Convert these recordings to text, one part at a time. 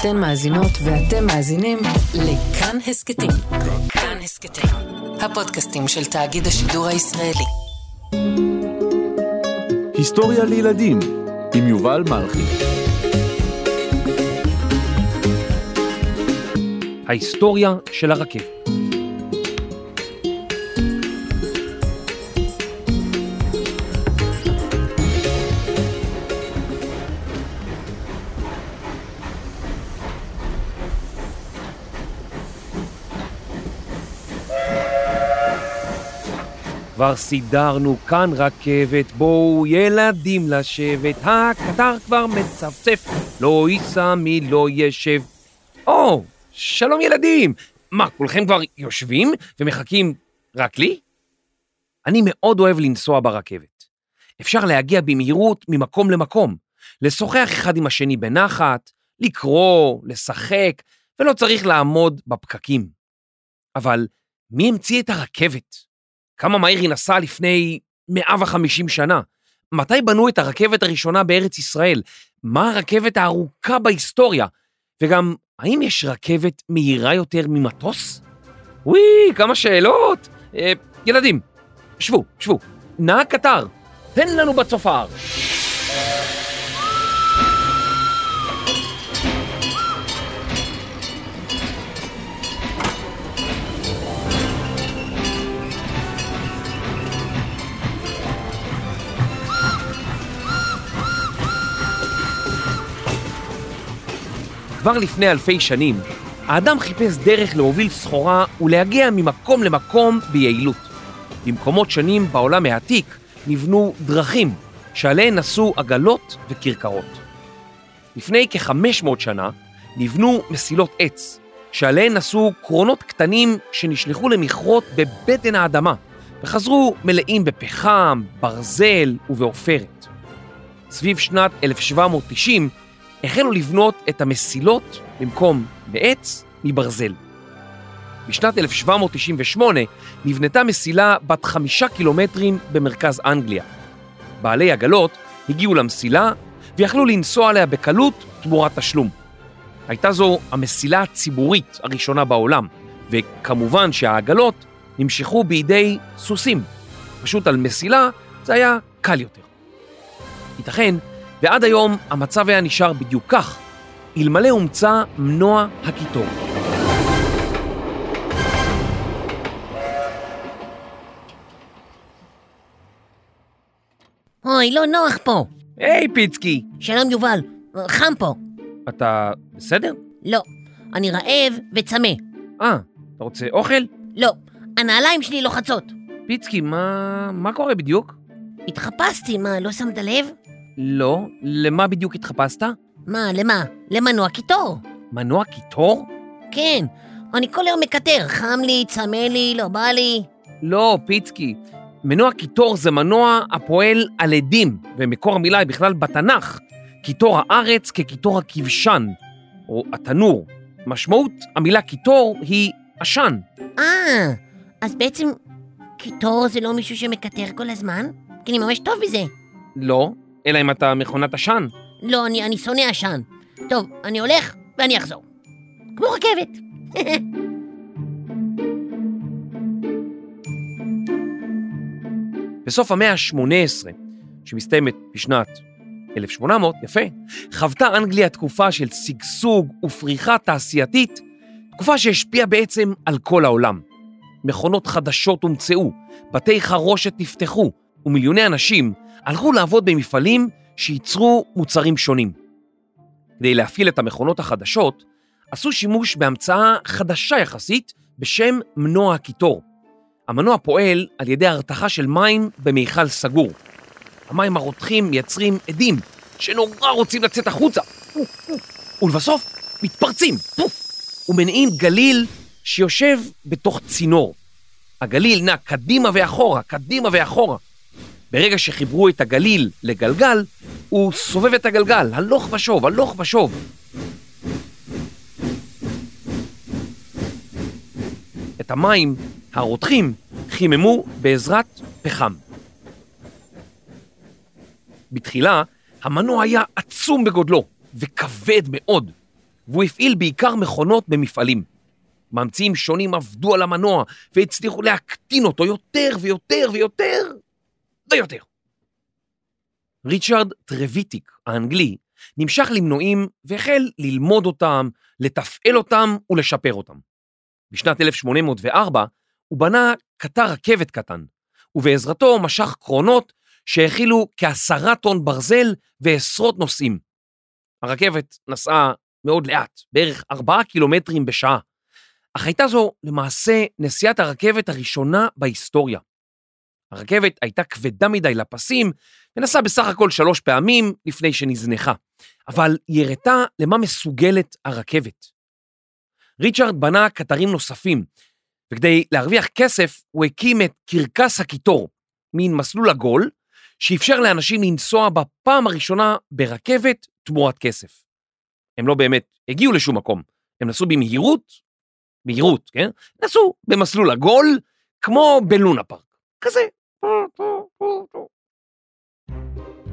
אתן מאזינות ואתם מאזינים לכאן הסכתים. כאן הסכתים, הפודקאסטים של תאגיד השידור הישראלי. היסטוריה לילדים עם יובל מלכי. ההיסטוריה של הרכבת. כבר סידרנו כאן רכבת, בואו ילדים לשבת, הקטר כבר מצפצף, לא ייסע מי לא ישב. או, שלום ילדים! מה, כולכם כבר יושבים ומחכים רק לי? אני מאוד אוהב לנסוע ברכבת. אפשר להגיע במהירות ממקום למקום, לשוחח אחד עם השני בנחת, לקרוא, לשחק, ולא צריך לעמוד בפקקים. אבל מי המציא את הרכבת? כמה מהיר היא נסעה לפני 150 שנה? מתי בנו את הרכבת הראשונה בארץ ישראל? מה הרכבת הארוכה בהיסטוריה? וגם, האם יש רכבת מהירה יותר ממטוס? וואי, כמה שאלות! אה, ילדים, שבו, שבו. נהג קטר, תן לנו בצופר. כבר לפני אלפי שנים, האדם חיפש דרך להוביל סחורה ולהגיע ממקום למקום ביעילות. במקומות שונים בעולם העתיק נבנו דרכים שעליהן נסעו עגלות וכרכרות. לפני כ-500 שנה נבנו מסילות עץ, שעליהן נסעו קרונות קטנים שנשלחו למכרות בבטן האדמה וחזרו מלאים בפחם, ברזל ובעופרת. סביב שנת 1790 החלו לבנות את המסילות במקום בעץ מברזל. בשנת 1798 נבנתה מסילה בת חמישה קילומטרים במרכז אנגליה. בעלי עגלות הגיעו למסילה ויכלו לנסוע עליה בקלות תמורת תשלום. הייתה זו המסילה הציבורית הראשונה בעולם, וכמובן שהעגלות נמשכו בידי סוסים. פשוט על מסילה זה היה קל יותר. ייתכן ועד היום המצב היה נשאר בדיוק כך, אלמלא הומצא מנוע הקיטור. אוי, לא נוח פה. היי, פיצקי! שלום יובל, חם פה. אתה בסדר? לא, אני רעב וצמא. אה, אתה רוצה אוכל? לא, הנעליים שלי לוחצות. פיצקי, מה, מה קורה בדיוק? התחפשתי, מה, לא שמת לב? לא, למה בדיוק התחפשת? מה, למה? למנוע קיטור. מנוע קיטור? כן, אני כל היום מקטר, חם לי, צמא לי, לא בא לי. לא, פיצקי. מנוע קיטור זה מנוע הפועל על עדים, ומקור המילה היא בכלל בתנ"ך. קיטור הארץ כקיטור הכבשן, או התנור. משמעות המילה קיטור היא עשן. אה, אז בעצם קיטור זה לא מישהו מקטר כל הזמן? כי אני ממש טוב בזה. לא, אלא אם אתה מכונת עשן. לא, אני, אני שונא עשן. טוב, אני הולך ואני אחזור. כמו רכבת. בסוף המאה ה-18, שמסתיימת בשנת 1800, יפה, חוותה אנגליה תקופה של שגשוג ופריחה תעשייתית, תקופה שהשפיעה בעצם על כל העולם. מכונות חדשות הומצאו, בתי חרושת נפתחו, ומיליוני אנשים הלכו לעבוד במפעלים שייצרו מוצרים שונים. כדי להפעיל את המכונות החדשות, עשו שימוש בהמצאה חדשה יחסית בשם מנוע הקיטור. המנוע פועל על ידי הרתחה של מים במיכל סגור. המים הרותחים מייצרים עדים שנורא רוצים לצאת החוצה, ולבסוף מתפרצים ומניעים גליל שיושב בתוך צינור. הגליל נע קדימה ואחורה, קדימה ואחורה. ברגע שחיברו את הגליל לגלגל, הוא סובב את הגלגל, הלוך ושוב, הלוך ושוב. את המים הרותחים חיממו בעזרת פחם. בתחילה המנוע היה עצום בגודלו וכבד מאוד. והוא הפעיל בעיקר מכונות במפעלים. ממציאים שונים עבדו על המנוע והצליחו להקטין אותו יותר ויותר ויותר ויותר. ריצ'רד טרוויטיק, האנגלי, נמשך למנועים והחל ללמוד אותם, לתפעל אותם ולשפר אותם. בשנת 1804 הוא בנה קטר רכבת קטן, ובעזרתו משך קרונות שהכילו כעשרה טון ברזל ועשרות נוסעים. הרכבת נסעה מאוד לאט, בערך ארבעה קילומטרים בשעה, אך הייתה זו למעשה נסיעת הרכבת הראשונה בהיסטוריה. הרכבת הייתה כבדה מדי לפסים ונסעה בסך הכל שלוש פעמים לפני שנזנחה, אבל היא הראתה למה מסוגלת הרכבת. ריצ'רד בנה קטרים נוספים, וכדי להרוויח כסף הוא הקים את קרקס הקיטור, מין מסלול עגול, שאפשר לאנשים לנסוע בפעם הראשונה ברכבת תמורת כסף. הם לא באמת הגיעו לשום מקום, הם נסעו במהירות, מהירות, כן? נסעו במסלול עגול, כמו בלונה פארק, כזה.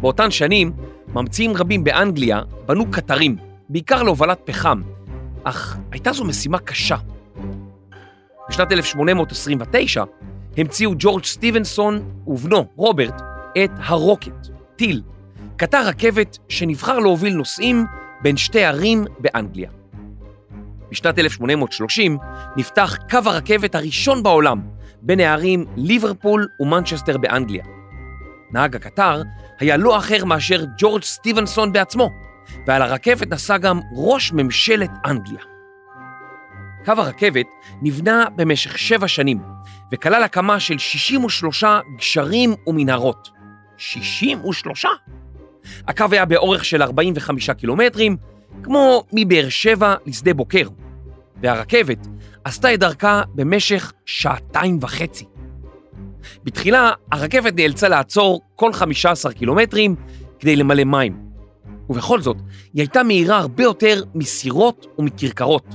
באותן שנים, ממציאים רבים באנגליה בנו קטרים, בעיקר להובלת פחם, אך הייתה זו משימה קשה. בשנת 1829 המציאו ג'ורג' סטיבנסון ובנו, רוברט, את הרוקט, טיל, קטר רכבת שנבחר להוביל נוסעים בין שתי ערים באנגליה. בשנת 1830 נפתח קו הרכבת הראשון בעולם בין הערים ליברפול ומנצ'סטר באנגליה. נהג הקטר היה לא אחר מאשר ג'ורג' סטיבנסון בעצמו, ועל הרכבת נסע גם ראש ממשלת אנגליה. קו הרכבת נבנה במשך שבע שנים, וכלל הקמה של 63 גשרים ומנהרות. 63? הקו היה באורך של 45 קילומטרים, כמו מבאר שבע לשדה בוקר, והרכבת עשתה את דרכה במשך שעתיים וחצי. בתחילה הרכבת נאלצה לעצור כל 15 קילומטרים כדי למלא מים, ובכל זאת היא הייתה מהירה הרבה יותר מסירות ומכרכרות.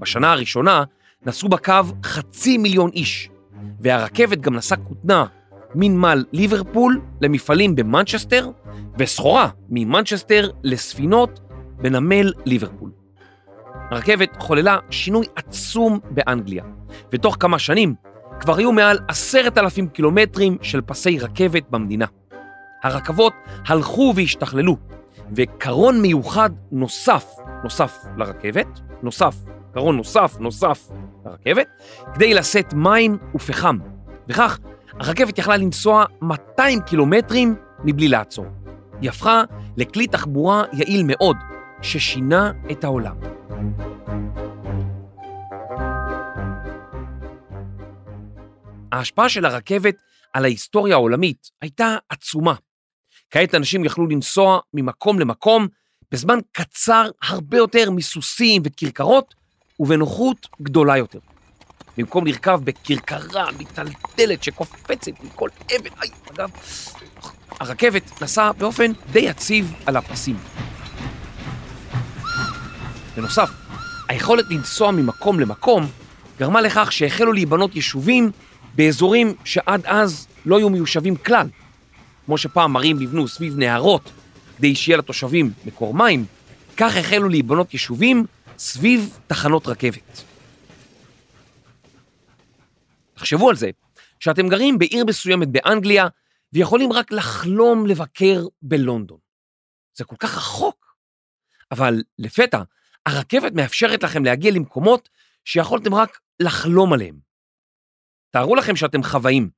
בשנה הראשונה נסעו בקו חצי מיליון איש, והרכבת גם נסעה כותנה מנמל ליברפול למפעלים במנצ'סטר, וסחורה ממנצ'סטר לספינות בנמל ליברפול. הרכבת חוללה שינוי עצום באנגליה, ותוך כמה שנים כבר היו מעל עשרת אלפים קילומטרים של פסי רכבת במדינה. הרכבות הלכו והשתכללו, וקרון מיוחד נוסף, נוסף לרכבת, נוסף, קרון נוסף, נוסף לרכבת, כדי לשאת מים ופחם, וכך הרכבת יכלה לנסוע 200 קילומטרים מבלי לעצור. היא הפכה לכלי תחבורה יעיל מאוד, ששינה את העולם. ההשפעה של הרכבת על ההיסטוריה העולמית הייתה עצומה. כעת אנשים יכלו לנסוע ממקום למקום בזמן קצר הרבה יותר מסוסים וכרכרות ובנוחות גדולה יותר. במקום לרכב בכרכרה מיטלטלת שקופצת מכל אבן, איי, אגב, הרכבת נסעה באופן די יציב על הפסים. בנוסף, היכולת לנסוע ממקום למקום גרמה לכך שהחלו להיבנות יישובים באזורים שעד אז לא היו מיושבים כלל. כמו שפעם ערים נבנו סביב נהרות כדי שיהיה לתושבים מקור מים, כך החלו להיבנות יישובים סביב תחנות רכבת. תחשבו על זה, שאתם גרים בעיר מסוימת באנגליה ויכולים רק לחלום לבקר בלונדון. זה כל כך רחוק. אבל לפתע, הרכבת מאפשרת לכם להגיע למקומות שיכולתם רק לחלום עליהם. תארו לכם שאתם חוואים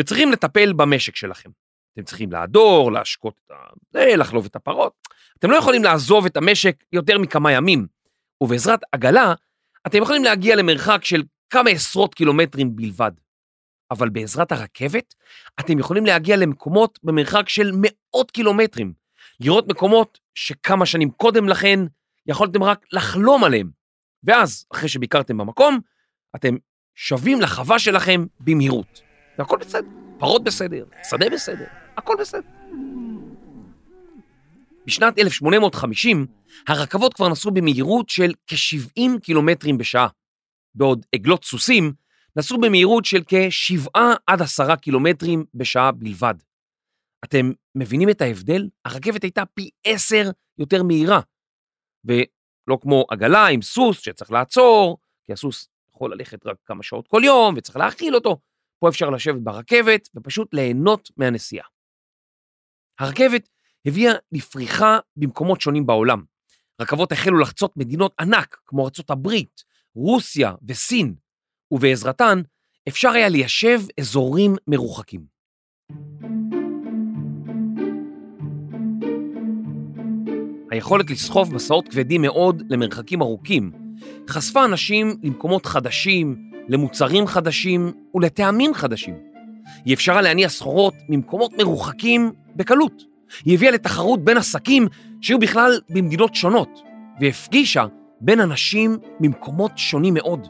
וצריכים לטפל במשק שלכם. אתם צריכים להדור, להשקות את ה... לחלוב את הפרות. אתם לא יכולים לעזוב את המשק יותר מכמה ימים, ובעזרת עגלה, אתם יכולים להגיע למרחק של כמה עשרות קילומטרים בלבד. אבל בעזרת הרכבת, אתם יכולים להגיע למקומות במרחק של מאות קילומטרים, לראות מקומות שכמה שנים קודם לכן יכולתם רק לחלום עליהם. ואז, אחרי שביקרתם במקום, אתם שבים לחווה שלכם במהירות. והכל בסדר, פרות בסדר, שדה בסדר, הכל בסדר. בשנת 1850, הרכבות כבר נסעו במהירות של כ-70 קילומטרים בשעה, בעוד עגלות סוסים נסעו במהירות של כ-7 עד 10 קילומטרים בשעה בלבד. אתם מבינים את ההבדל? הרכבת הייתה פי 10 יותר מהירה. לא כמו עגלה עם סוס שצריך לעצור, כי הסוס יכול ללכת רק כמה שעות כל יום וצריך להאכיל אותו. פה אפשר לשבת ברכבת ופשוט ליהנות מהנסיעה. הרכבת הביאה לפריחה במקומות שונים בעולם. רכבות החלו לחצות מדינות ענק כמו ארצות הברית, רוסיה וסין, ובעזרתן אפשר היה ליישב אזורים מרוחקים. היכולת לסחוב מסעות כבדים מאוד למרחקים ארוכים חשפה אנשים למקומות חדשים, למוצרים חדשים ולטעמים חדשים. היא אפשרה להניע סחורות ממקומות מרוחקים בקלות. היא הביאה לתחרות בין עסקים שהיו בכלל במדינות שונות, והפגישה בין אנשים ממקומות שונים מאוד.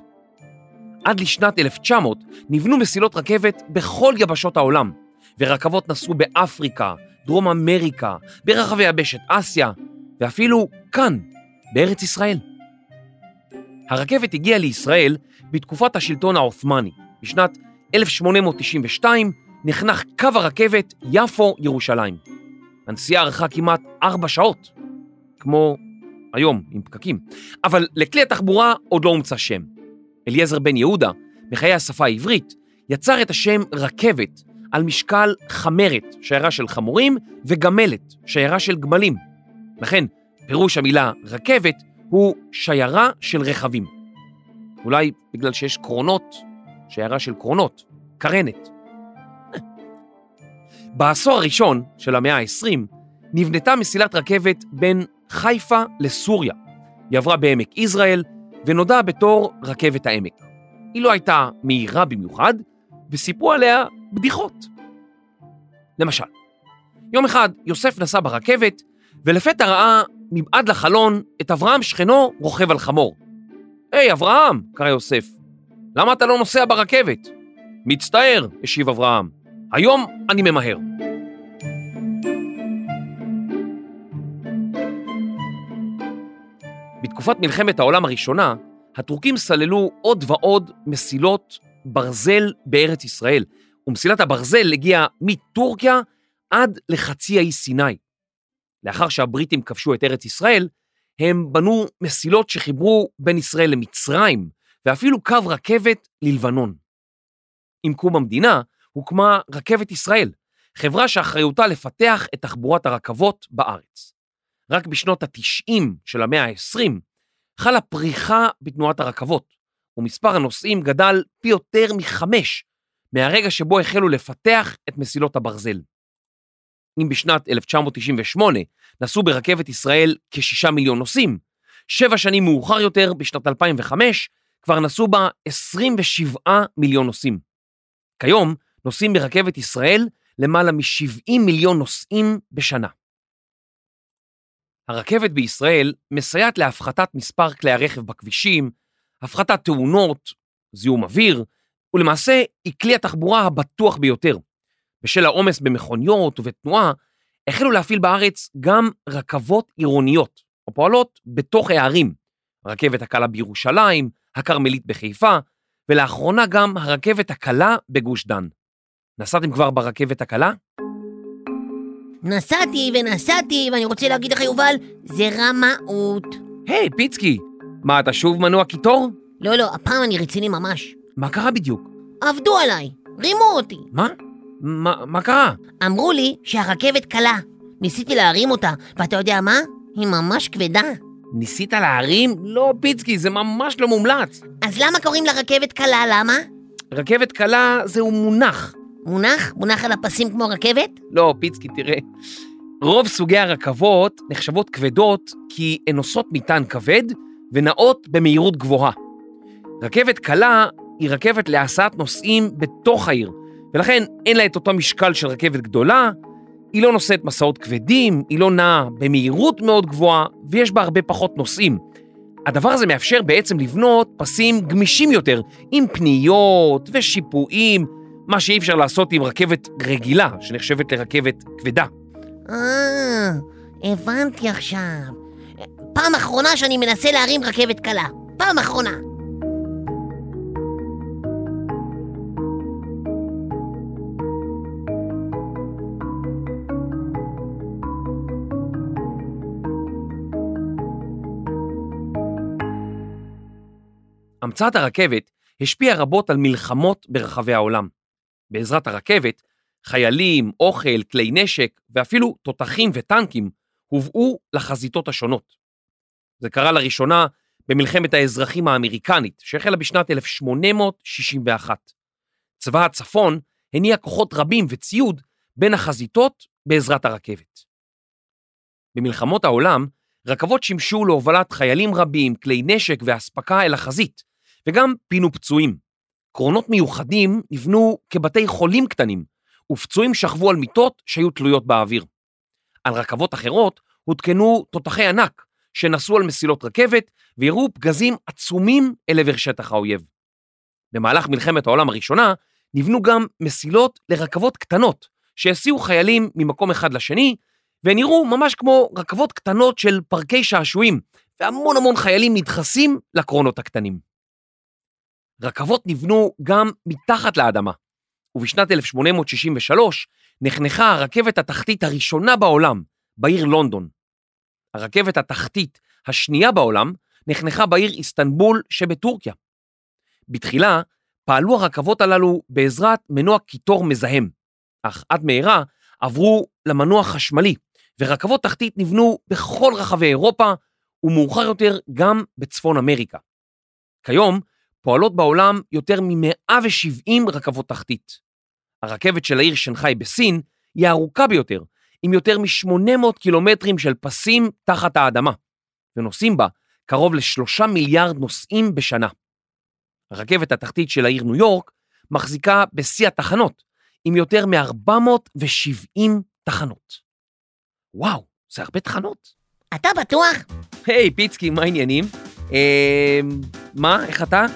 עד לשנת 1900 נבנו מסילות רכבת בכל יבשות העולם, ורכבות נסעו באפריקה, דרום אמריקה, ברחבי יבשת אסיה, ואפילו כאן, בארץ ישראל. הרכבת הגיעה לישראל בתקופת השלטון העות'מאני. בשנת 1892 נחנך קו הרכבת יפו-ירושלים. הנסיעה ארכה כמעט ארבע שעות, כמו היום, עם פקקים. אבל לכלי התחבורה עוד לא הומצא שם. אליעזר בן יהודה, מחיי השפה העברית, יצר את השם רכבת על משקל חמרת, שיירה של חמורים, וגמלת, שיירה של גמלים. לכן, פירוש המילה רכבת הוא שיירה של רכבים. אולי בגלל שיש קרונות, שיירה של קרונות, קרנת. בעשור הראשון של המאה ה-20 נבנתה מסילת רכבת בין חיפה לסוריה. היא עברה בעמק יזרעאל ונודעה בתור רכבת העמק. היא לא הייתה מהירה במיוחד, וסיפרו עליה בדיחות. למשל, יום אחד יוסף נסע ברכבת, ולפתע ראה מבעד לחלון את אברהם שכנו רוכב על חמור. היי, אברהם, קרא יוסף, למה אתה לא נוסע ברכבת? מצטער, השיב אברהם, היום אני ממהר. בתקופת מלחמת העולם הראשונה, הטורקים סללו עוד ועוד מסילות ברזל בארץ ישראל, ומסילת הברזל הגיעה מטורקיה עד לחצי האי סיני. לאחר שהבריטים כבשו את ארץ ישראל, הם בנו מסילות שחיברו בין ישראל למצרים, ואפילו קו רכבת ללבנון. עם קום המדינה הוקמה רכבת ישראל, חברה שאחריותה לפתח את תחבורת הרכבות בארץ. רק בשנות ה-90 של המאה ה-20 חלה פריחה בתנועת הרכבות, ומספר הנוסעים גדל פי יותר מחמש מהרגע שבו החלו לפתח את מסילות הברזל. אם בשנת 1998 נסעו ברכבת ישראל כשישה מיליון נוסעים, שבע שנים מאוחר יותר, בשנת 2005, כבר נסעו בה 27 מיליון נוסעים. כיום נוסעים ברכבת ישראל למעלה מ-70 מיליון נוסעים בשנה. הרכבת בישראל מסייעת להפחתת מספר כלי הרכב בכבישים, הפחתת תאונות, זיהום אוויר, ולמעשה היא כלי התחבורה הבטוח ביותר. בשל העומס במכוניות ובתנועה, החלו להפעיל בארץ גם רכבות עירוניות, הפועלות בתוך הערים. הרכבת הקלה בירושלים, הכרמלית בחיפה, ולאחרונה גם הרכבת הקלה בגוש דן. נסעתם כבר ברכבת הקלה? נסעתי ונסעתי, ואני רוצה להגיד לך, יובל, זה רמאות. היי, hey, פיצקי, מה, אתה שוב מנוע קיטור? לא, לא, הפעם אני רציני ממש. מה קרה בדיוק? עבדו עליי, רימו אותי. מה? מה, מה קרה? אמרו לי שהרכבת קלה. ניסיתי להרים אותה, ואתה יודע מה? היא ממש כבדה. ניסית להרים? לא, פיצקי, זה ממש לא מומלץ. אז למה קוראים לרכבת קלה? למה? רכבת קלה זהו מונח. מונח? מונח על הפסים כמו רכבת? לא, פיצקי, תראה. רוב סוגי הרכבות נחשבות כבדות כי הן נושאות מטען כבד ונעות במהירות גבוהה. רכבת קלה היא רכבת להסעת נוסעים בתוך העיר, ולכן אין לה את אותו משקל של רכבת גדולה, היא לא נושאת מסעות כבדים, היא לא נעה במהירות מאוד גבוהה, ויש בה הרבה פחות נוסעים. הדבר הזה מאפשר בעצם לבנות פסים גמישים יותר, עם פניות ושיפועים, מה שאי אפשר לעשות עם רכבת רגילה, שנחשבת לרכבת כבדה. אה, הבנתי עכשיו. פעם אחרונה שאני מנסה להרים רכבת קלה. פעם אחרונה. המצאת הרכבת השפיעה רבות על מלחמות ברחבי העולם. בעזרת הרכבת, חיילים, אוכל, כלי נשק ואפילו תותחים וטנקים הובאו לחזיתות השונות. זה קרה לראשונה במלחמת האזרחים האמריקנית, שהחלה בשנת 1861. צבא הצפון הניע כוחות רבים וציוד בין החזיתות בעזרת הרכבת. במלחמות העולם, רכבות שימשו להובלת חיילים רבים, כלי נשק ואספקה אל החזית, וגם פינו פצועים. קרונות מיוחדים נבנו כבתי חולים קטנים, ופצועים שכבו על מיטות שהיו תלויות באוויר. על רכבות אחרות הותקנו תותחי ענק, שנסעו על מסילות רכבת ויראו פגזים עצומים אל עבר שטח האויב. במהלך מלחמת העולם הראשונה נבנו גם מסילות לרכבות קטנות, שהסיעו חיילים ממקום אחד לשני, ונראו ממש כמו רכבות קטנות של פארקי שעשועים, והמון המון חיילים נדחסים לקרונות הקטנים. רכבות נבנו גם מתחת לאדמה, ובשנת 1863 נחנכה הרכבת התחתית הראשונה בעולם, בעיר לונדון. הרכבת התחתית השנייה בעולם נחנכה בעיר איסטנבול שבטורקיה. בתחילה פעלו הרכבות הללו בעזרת מנוע קיטור מזהם, אך עד מהרה עברו למנוע חשמלי, ורכבות תחתית נבנו בכל רחבי אירופה, ומאוחר יותר גם בצפון אמריקה. כיום פועלות בעולם יותר מ-170 רכבות תחתית. הרכבת של העיר שנגחאי בסין היא הארוכה ביותר, עם יותר מ-800 קילומטרים של פסים תחת האדמה, ונוסעים בה קרוב לשלושה מיליארד נוסעים בשנה. הרכבת התחתית של העיר ניו יורק מחזיקה בשיא התחנות, עם יותר מ-470 תחנות. וואו, זה הרבה תחנות. אתה בטוח? היי, פיצקי, מה העניינים? אה... מה, איך אתה?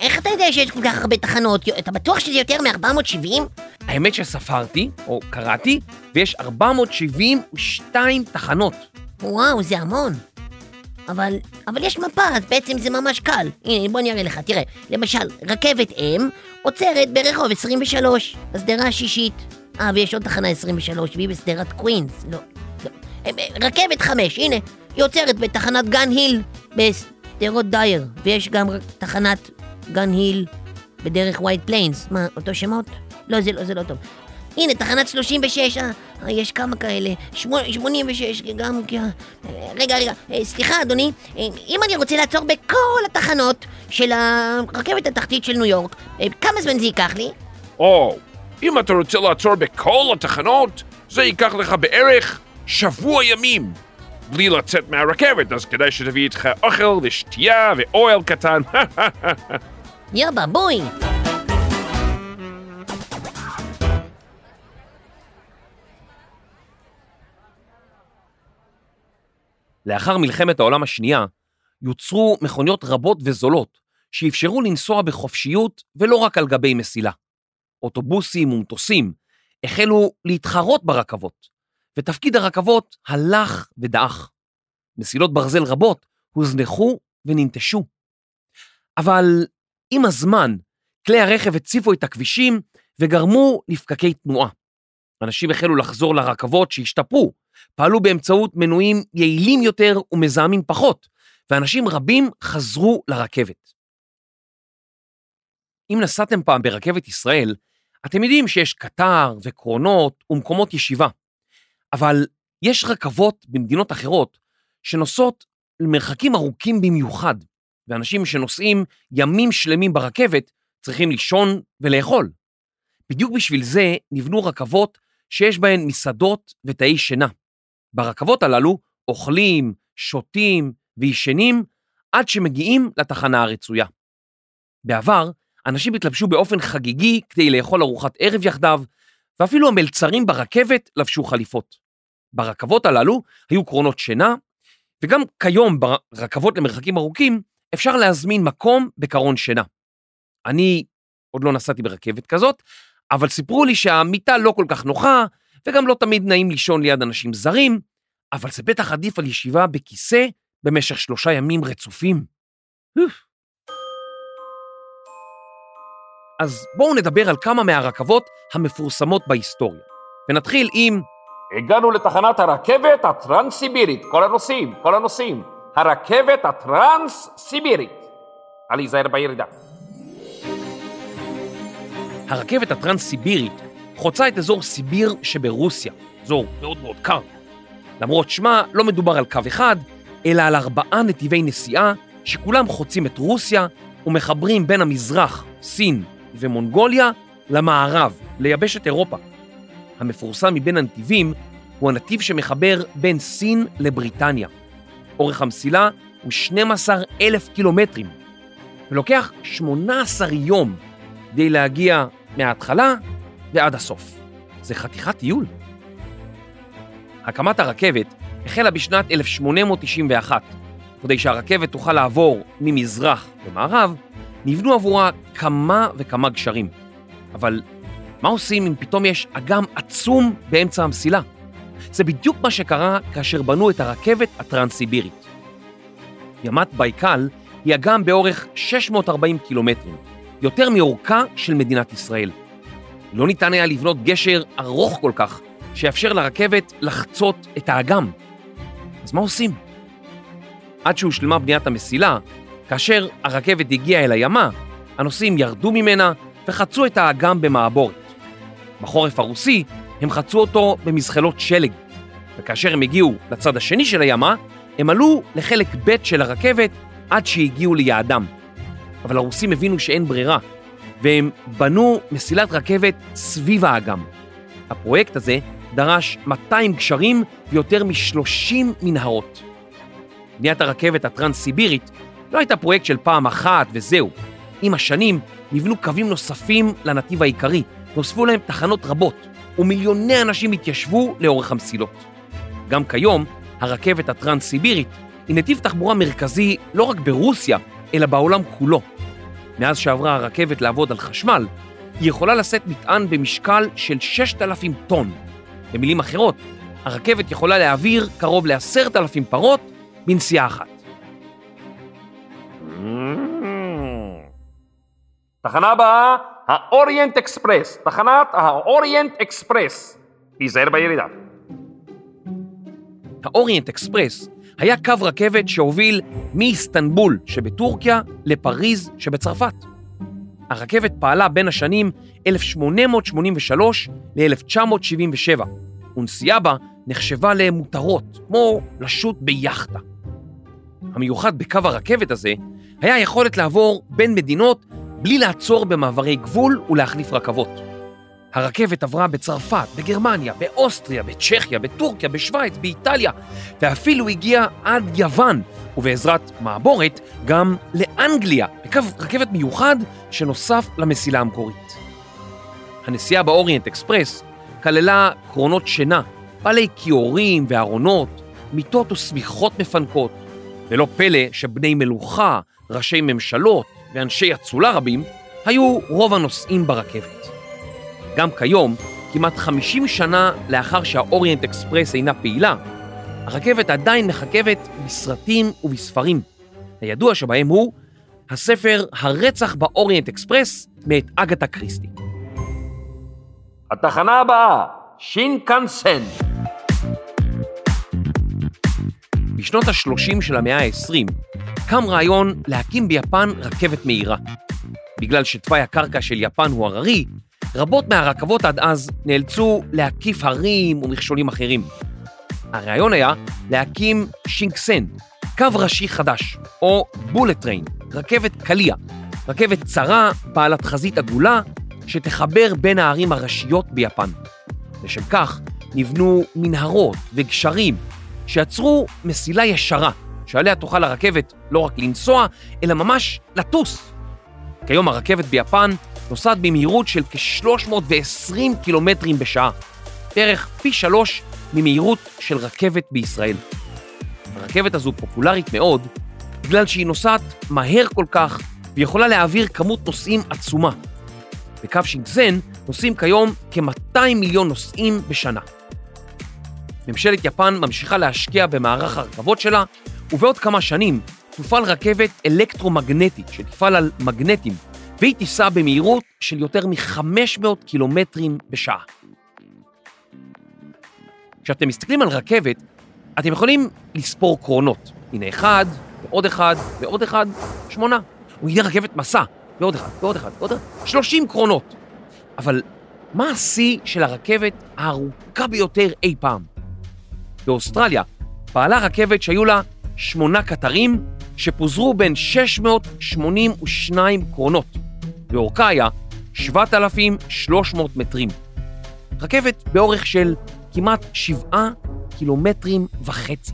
איך אתה יודע שיש כל כך הרבה תחנות? אתה בטוח שזה יותר מ-470? האמת שספרתי, או קראתי, ויש 472 תחנות. וואו, זה המון. אבל, אבל יש מפה, אז בעצם זה ממש קל. הנה, בוא אני אראה לך, תראה. למשל, רכבת M עוצרת ברחוב 23, השדרה השישית. אה, ויש עוד תחנה 23, והיא בשדרת קווינס. לא, לא. אה, אה, רכבת 5, הנה, היא עוצרת בתחנת גן היל בשדרות דייר, ויש גם תחנת גן היל בדרך ווייט פליינס. מה, אותו שמות? לא, זה לא, זה לא טוב. הנה, תחנת 36, אה, אה, יש כמה כאלה, 86 גם, רגע, רגע, אה, סליחה אדוני, אה, אם אני רוצה לעצור בכל התחנות של הרכבת התחתית של ניו יורק, כמה זמן זה ייקח לי? או, אם אתה רוצה לעצור בכל התחנות, זה ייקח לך בערך שבוע ימים. בלי לצאת מהרכבת, אז כדאי שתביא איתך אוכל ושתייה ואוהל קטן. יאבא, בואי. לאחר מלחמת העולם השנייה, יוצרו מכוניות רבות וזולות, שאפשרו לנסוע בחופשיות ולא רק על גבי מסילה. אוטובוסים ומטוסים החלו להתחרות ברכבות, ותפקיד הרכבות הלך ודעך. מסילות ברזל רבות הוזנחו וננטשו. אבל עם הזמן, כלי הרכב הציפו את הכבישים וגרמו לפקקי תנועה. אנשים החלו לחזור לרכבות שהשתפרו, פעלו באמצעות מנועים יעילים יותר ומזהמים פחות, ואנשים רבים חזרו לרכבת. אם נסעתם פעם ברכבת ישראל, אתם יודעים שיש קטר וקרונות ומקומות ישיבה, אבל יש רכבות במדינות אחרות שנוסעות למרחקים ארוכים במיוחד, ואנשים שנוסעים ימים שלמים ברכבת צריכים לישון ולאכול. בדיוק בשביל זה נבנו רכבות שיש בהן מסעדות ותאי שינה. ברכבות הללו אוכלים, שותים וישנים עד שמגיעים לתחנה הרצויה. בעבר, אנשים התלבשו באופן חגיגי כדי לאכול ארוחת ערב יחדיו, ואפילו המלצרים ברכבת לבשו חליפות. ברכבות הללו היו קרונות שינה, וגם כיום ברכבות למרחקים ארוכים אפשר להזמין מקום בקרון שינה. אני עוד לא נסעתי ברכבת כזאת, אבל סיפרו לי שהמיטה לא כל כך נוחה, וגם לא תמיד נעים לישון ליד אנשים זרים, אבל זה בטח עדיף על ישיבה בכיסא במשך שלושה ימים רצופים. אז בואו נדבר על כמה מהרכבות המפורסמות בהיסטוריה, ונתחיל עם... הגענו לתחנת הרכבת הטרנס-סיבירית, כל הנוסעים, כל הנוסעים. הרכבת הטרנס-סיבירית. על להיזהר בירידה. הרכבת הטרנס-סיבירית חוצה את אזור סיביר שברוסיה, אזור מאוד מאוד קר. למרות שמה, לא מדובר על קו אחד, אלא על ארבעה נתיבי נסיעה שכולם חוצים את רוסיה ומחברים בין המזרח, סין ומונגוליה למערב, ליבשת אירופה. המפורסם מבין הנתיבים הוא הנתיב שמחבר בין סין לבריטניה. אורך המסילה הוא 12 אלף קילומטרים, ולוקח 18 יום כדי להגיע מההתחלה ועד הסוף. זה חתיכת טיול. הקמת הרכבת החלה בשנת 1891. כדי שהרכבת תוכל לעבור ממזרח למערב, נבנו עבורה כמה וכמה גשרים. אבל מה עושים אם פתאום יש אגם עצום באמצע המסילה? זה בדיוק מה שקרה כאשר בנו את הרכבת הטרנס-סיבירית. ימת בייקל היא אגם באורך 640 קילומטרים, יותר מאורכה של מדינת ישראל. לא ניתן היה לבנות גשר ארוך כל כך, שיאפשר לרכבת לחצות את האגם. אז מה עושים? עד שהושלמה בניית המסילה, כאשר הרכבת הגיעה אל הימה, הנוסעים ירדו ממנה וחצו את האגם במעבורת. בחורף הרוסי הם חצו אותו במזחלות שלג, וכאשר הם הגיעו לצד השני של הימה, הם עלו לחלק ב' של הרכבת עד שהגיעו ליעדם. אבל הרוסים הבינו שאין ברירה, והם בנו מסילת רכבת סביב האגם. הפרויקט הזה דרש 200 גשרים ויותר מ-30 מנהרות. בניית הרכבת הטרנס-סיבירית לא הייתה פרויקט של פעם אחת וזהו. עם השנים נבנו קווים נוספים לנתיב העיקרי, נוספו להם תחנות רבות, ומיליוני אנשים התיישבו לאורך המסילות. גם כיום, הרכבת הטרנס-סיבירית היא נתיב תחבורה מרכזי לא רק ברוסיה, אלא בעולם כולו. מאז שעברה הרכבת לעבוד על חשמל, היא יכולה לשאת מטען במשקל של 6,000 טון. במילים אחרות, הרכבת יכולה להעביר קרוב ל-10,000 פרות בנסיעה אחת. תחנה הבאה, האוריינט אקספרס. תחנת האוריינט אקספרס. תיזהר בירידה. האוריינט אקספרס היה קו רכבת שהוביל מאיסטנבול שבטורקיה לפריז שבצרפת. הרכבת פעלה בין השנים 1883 ל-1977, ונסיעה בה נחשבה למותרות, כמו לשוט ביאכטה. המיוחד בקו הרכבת הזה היה היכולת לעבור בין מדינות בלי לעצור במעברי גבול ולהחליף רכבות. הרכבת עברה בצרפת, בגרמניה, באוסטריה, בצ'כיה, בטורקיה, בשוויץ, באיטליה, ואפילו הגיעה עד יוון, ובעזרת מעבורת גם לאנגליה, בקו רכבת מיוחד שנוסף למסילה המקורית. הנסיעה באוריינט אקספרס כללה קרונות שינה, בעלי כיורים וארונות, מיטות ושמיכות מפנקות, ולא פלא שבני מלוכה, ראשי ממשלות ואנשי אצולה רבים היו רוב הנוסעים ברכבת. גם כיום, כמעט 50 שנה לאחר שהאוריינט אקספרס אינה פעילה, הרכבת עדיין מחכבת בסרטים ובספרים. הידוע שבהם הוא הספר הרצח באוריינט אקספרס מאת אגתה קריסטי. התחנה הבאה, שינקנסן. בשנות ה-30 של המאה ה-20 קם רעיון להקים ביפן רכבת מהירה. בגלל שתוואי הקרקע של יפן הוא הררי, רבות מהרכבות עד אז נאלצו להקיף הרים ומכשולים אחרים. הרעיון היה להקים שינקסן, קו ראשי חדש, או בולט טריין, רכבת קליע, רכבת צרה בעלת חזית עגולה שתחבר בין הערים הראשיות ביפן. לשם כך נבנו מנהרות וגשרים שיצרו מסילה ישרה, שעליה תוכל הרכבת לא רק לנסוע, אלא ממש לטוס. כיום הרכבת ביפן נוסעת במהירות של כ-320 קילומטרים בשעה, בערך פי שלוש ממהירות של רכבת בישראל. הרכבת הזו פופולרית מאוד בגלל שהיא נוסעת מהר כל כך ויכולה להעביר כמות נוסעים עצומה. בקו שינקזן נוסעים כיום כ-200 מיליון נוסעים בשנה. ממשלת יפן ממשיכה להשקיע במערך הרכבות שלה, ובעוד כמה שנים תופעל רכבת אלקטרומגנטית שתפעל על מגנטים, והיא תיסע במהירות של יותר מ-500 קילומטרים בשעה. כשאתם מסתכלים על רכבת, אתם יכולים לספור קרונות. הנה אחד, ועוד אחד, ועוד אחד, שמונה. יהיה רכבת מסע, ועוד אחד, ועוד אחד, ועוד אחד, 30 קרונות. אבל מה השיא של הרכבת הארוכה ביותר אי פעם? באוסטרליה פעלה רכבת שהיו לה שמונה קטרים שפוזרו בין 682 קרונות, ואורכה היה 7,300 מטרים. רכבת באורך של כמעט 7 קילומטרים וחצי.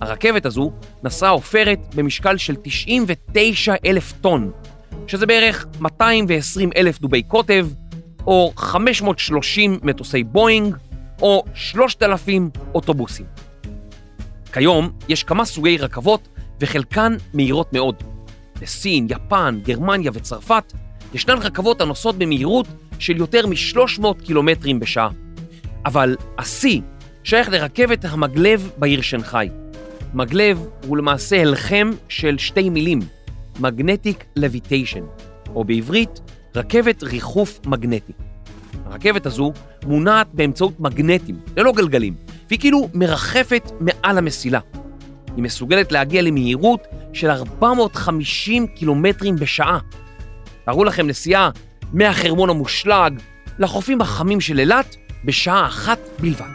הרכבת הזו נסעה עופרת במשקל של 99 אלף טון, שזה בערך 220 אלף דובי קוטב, או 530 מטוסי בואינג, או 3,000 אוטובוסים. כיום יש כמה סוגי רכבות וחלקן מהירות מאוד. בסין, יפן, גרמניה וצרפת ישנן רכבות הנוסעות במהירות של יותר מ-300 קילומטרים בשעה. אבל השיא שייך לרכבת המגלב בעיר שנגחאי. מגלב הוא למעשה הלחם של שתי מילים, Magnetic Levitation, או בעברית, רכבת ריחוף מגנטי. הרכבת הזו מונעת באמצעות מגנטים, ללא גלגלים, והיא כאילו מרחפת מעל המסילה. היא מסוגלת להגיע למהירות של 450 קילומטרים בשעה. תארו לכם נסיעה מהחרמון המושלג לחופים החמים של אילת בשעה אחת בלבד.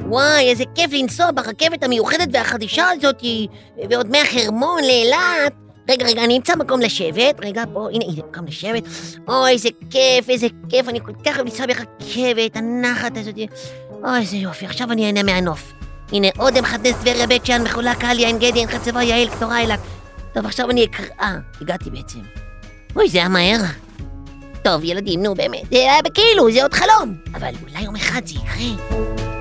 וואי, איזה כיף לנסוע ברכבת המיוחדת והחדישה הזאת, ועוד מהחרמון לאילת. רגע, רגע, אני אמצא מקום לשבת. רגע, פה, הנה, הנה, מקום לשבת. אוי, איזה כיף, איזה כיף, אני כל כך אוהב לנסוע ברכבת, הנחת הזאת. אוי, איזה יופי, עכשיו אני אהנה מהנוף. הנה, אודם חדש טבריה בית שאן, מחולה קליה, עין גדי, עין חצבה, יעל, קטורה אילת. טוב, עכשיו אני אקרא. הגעתי בעצם. אוי, זה היה מהר. טוב, ילדים, נו, באמת, זה היה בכאילו, זה עוד חלום. אבל אולי יום אחד זה יקרה.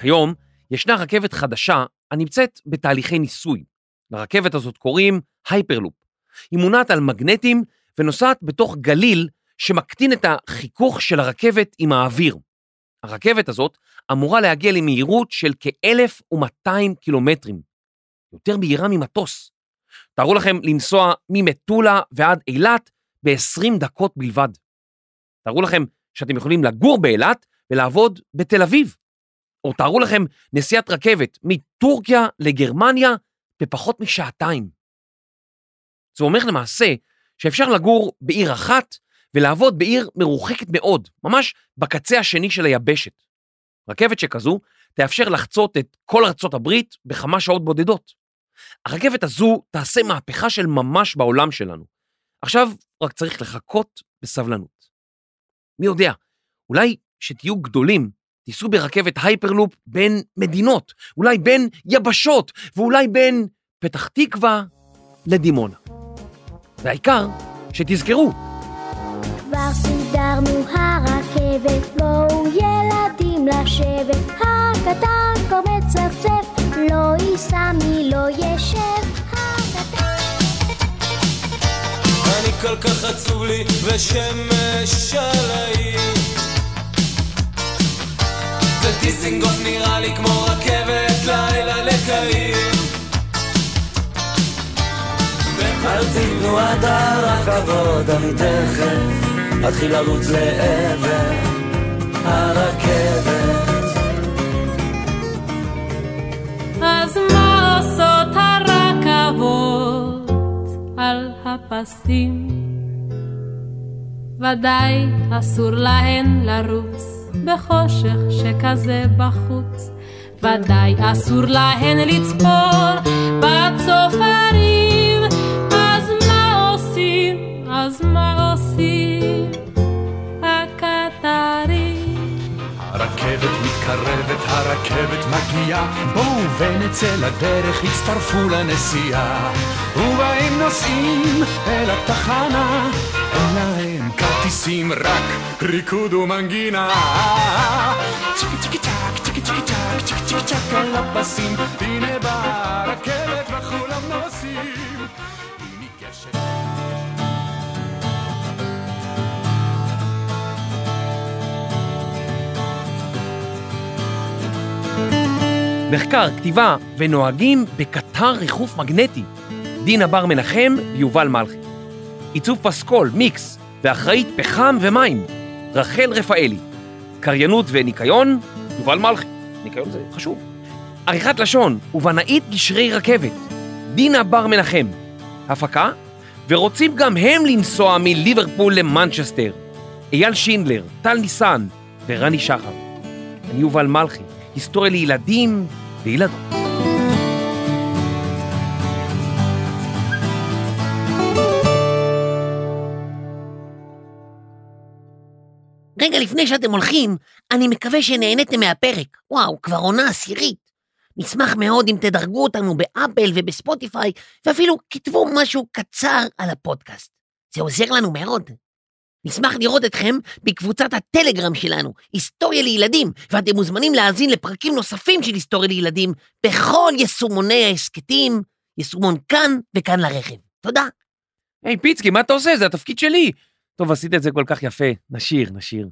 כיום ישנה רכבת חדשה הנמצאת בתהליכי ניסוי. לרכבת הזאת קוראים הייפרלופ. היא מונעת על מגנטים ונוסעת בתוך גליל שמקטין את החיכוך של הרכבת עם האוויר. הרכבת הזאת אמורה להגיע למהירות של כ-1,200 קילומטרים, יותר מהירה ממטוס. תארו לכם לנסוע ממטולה ועד אילת ב-20 דקות בלבד. תארו לכם שאתם יכולים לגור באילת ולעבוד בתל אביב. או תארו לכם נסיעת רכבת מטורקיה לגרמניה בפחות משעתיים. זה אומר למעשה שאפשר לגור בעיר אחת ולעבוד בעיר מרוחקת מאוד, ממש בקצה השני של היבשת. רכבת שכזו תאפשר לחצות את כל ארצות הברית בכמה שעות בודדות. הרכבת הזו תעשה מהפכה של ממש בעולם שלנו. עכשיו רק צריך לחכות בסבלנות. מי יודע, אולי שתהיו גדולים, תיסעו ברכבת הייפרלופ בין מדינות, אולי בין יבשות, ואולי בין פתח תקווה לדימונה. והעיקר, שתזכרו. כבר סידרנו הרכבת, בואו ילדים לשבת. הקטן כה מצפצף, לא ייסע מי לא ישב. אני כל כך עצוב לי ושמש עליי ודיזינגוף נראה לי כמו רכבת לילה לקהיר אל תבנו עד הרכבות, אני תכף אתחיל לרוץ לעבר הרכבת. אז מה עושות הרכבות על הפסים? ודאי אסור להן לרוץ בחושך שכזה בחוץ. ודאי אסור להן לצפור בצופרים, אז מה עושים? אז מה עושים? הקטרים. הרכבת מתקרבת, הרכבת מגיעה, בואו ונצא לדרך, הצטרפו לנסיעה. ובאים נוסעים אל התחנה, אין להם כרטיסים, רק ריקוד ומנגינה. צ'יקי צ'יקי צ'ק, צ'יקי צ'יקי צ'ק, צ'יקי צ'יקי צ'ק על הפסים, הנה באה הרכבת וכולם נוסעים. מחקר, כתיבה ונוהגים בקטר ריחוף מגנטי. דינה בר מנחם ויובל מלכי. עיצוב פסקול, מיקס, ואחראית פחם ומים, רחל רפאלי. קריינות וניקיון, יובל מלכי, ניקיון זה חשוב. עריכת לשון ובנאית גשרי רכבת, דינה בר מנחם. הפקה, ורוצים גם הם לנסוע מליברפול למנצ'סטר. אייל שינדלר, טל ניסן ורני שחר. אני יובל מלכי, היסטוריה לילדים וילדות. רגע לפני שאתם הולכים, אני מקווה שנהניתם מהפרק. וואו, כבר עונה עשירית. נשמח מאוד אם תדרגו אותנו באפל ובספוטיפיי, ואפילו כתבו משהו קצר על הפודקאסט. זה עוזר לנו מאוד. נשמח לראות אתכם בקבוצת הטלגרם שלנו, היסטוריה לילדים, ואתם מוזמנים להאזין לפרקים נוספים של היסטוריה לילדים בכל יישומוני ההסכתים, יישומון כאן וכאן לרכב. תודה. היי פיצקי, מה אתה עושה? זה התפקיד שלי. טוב, עשית את זה כל כך יפה. נשיר, נשיר.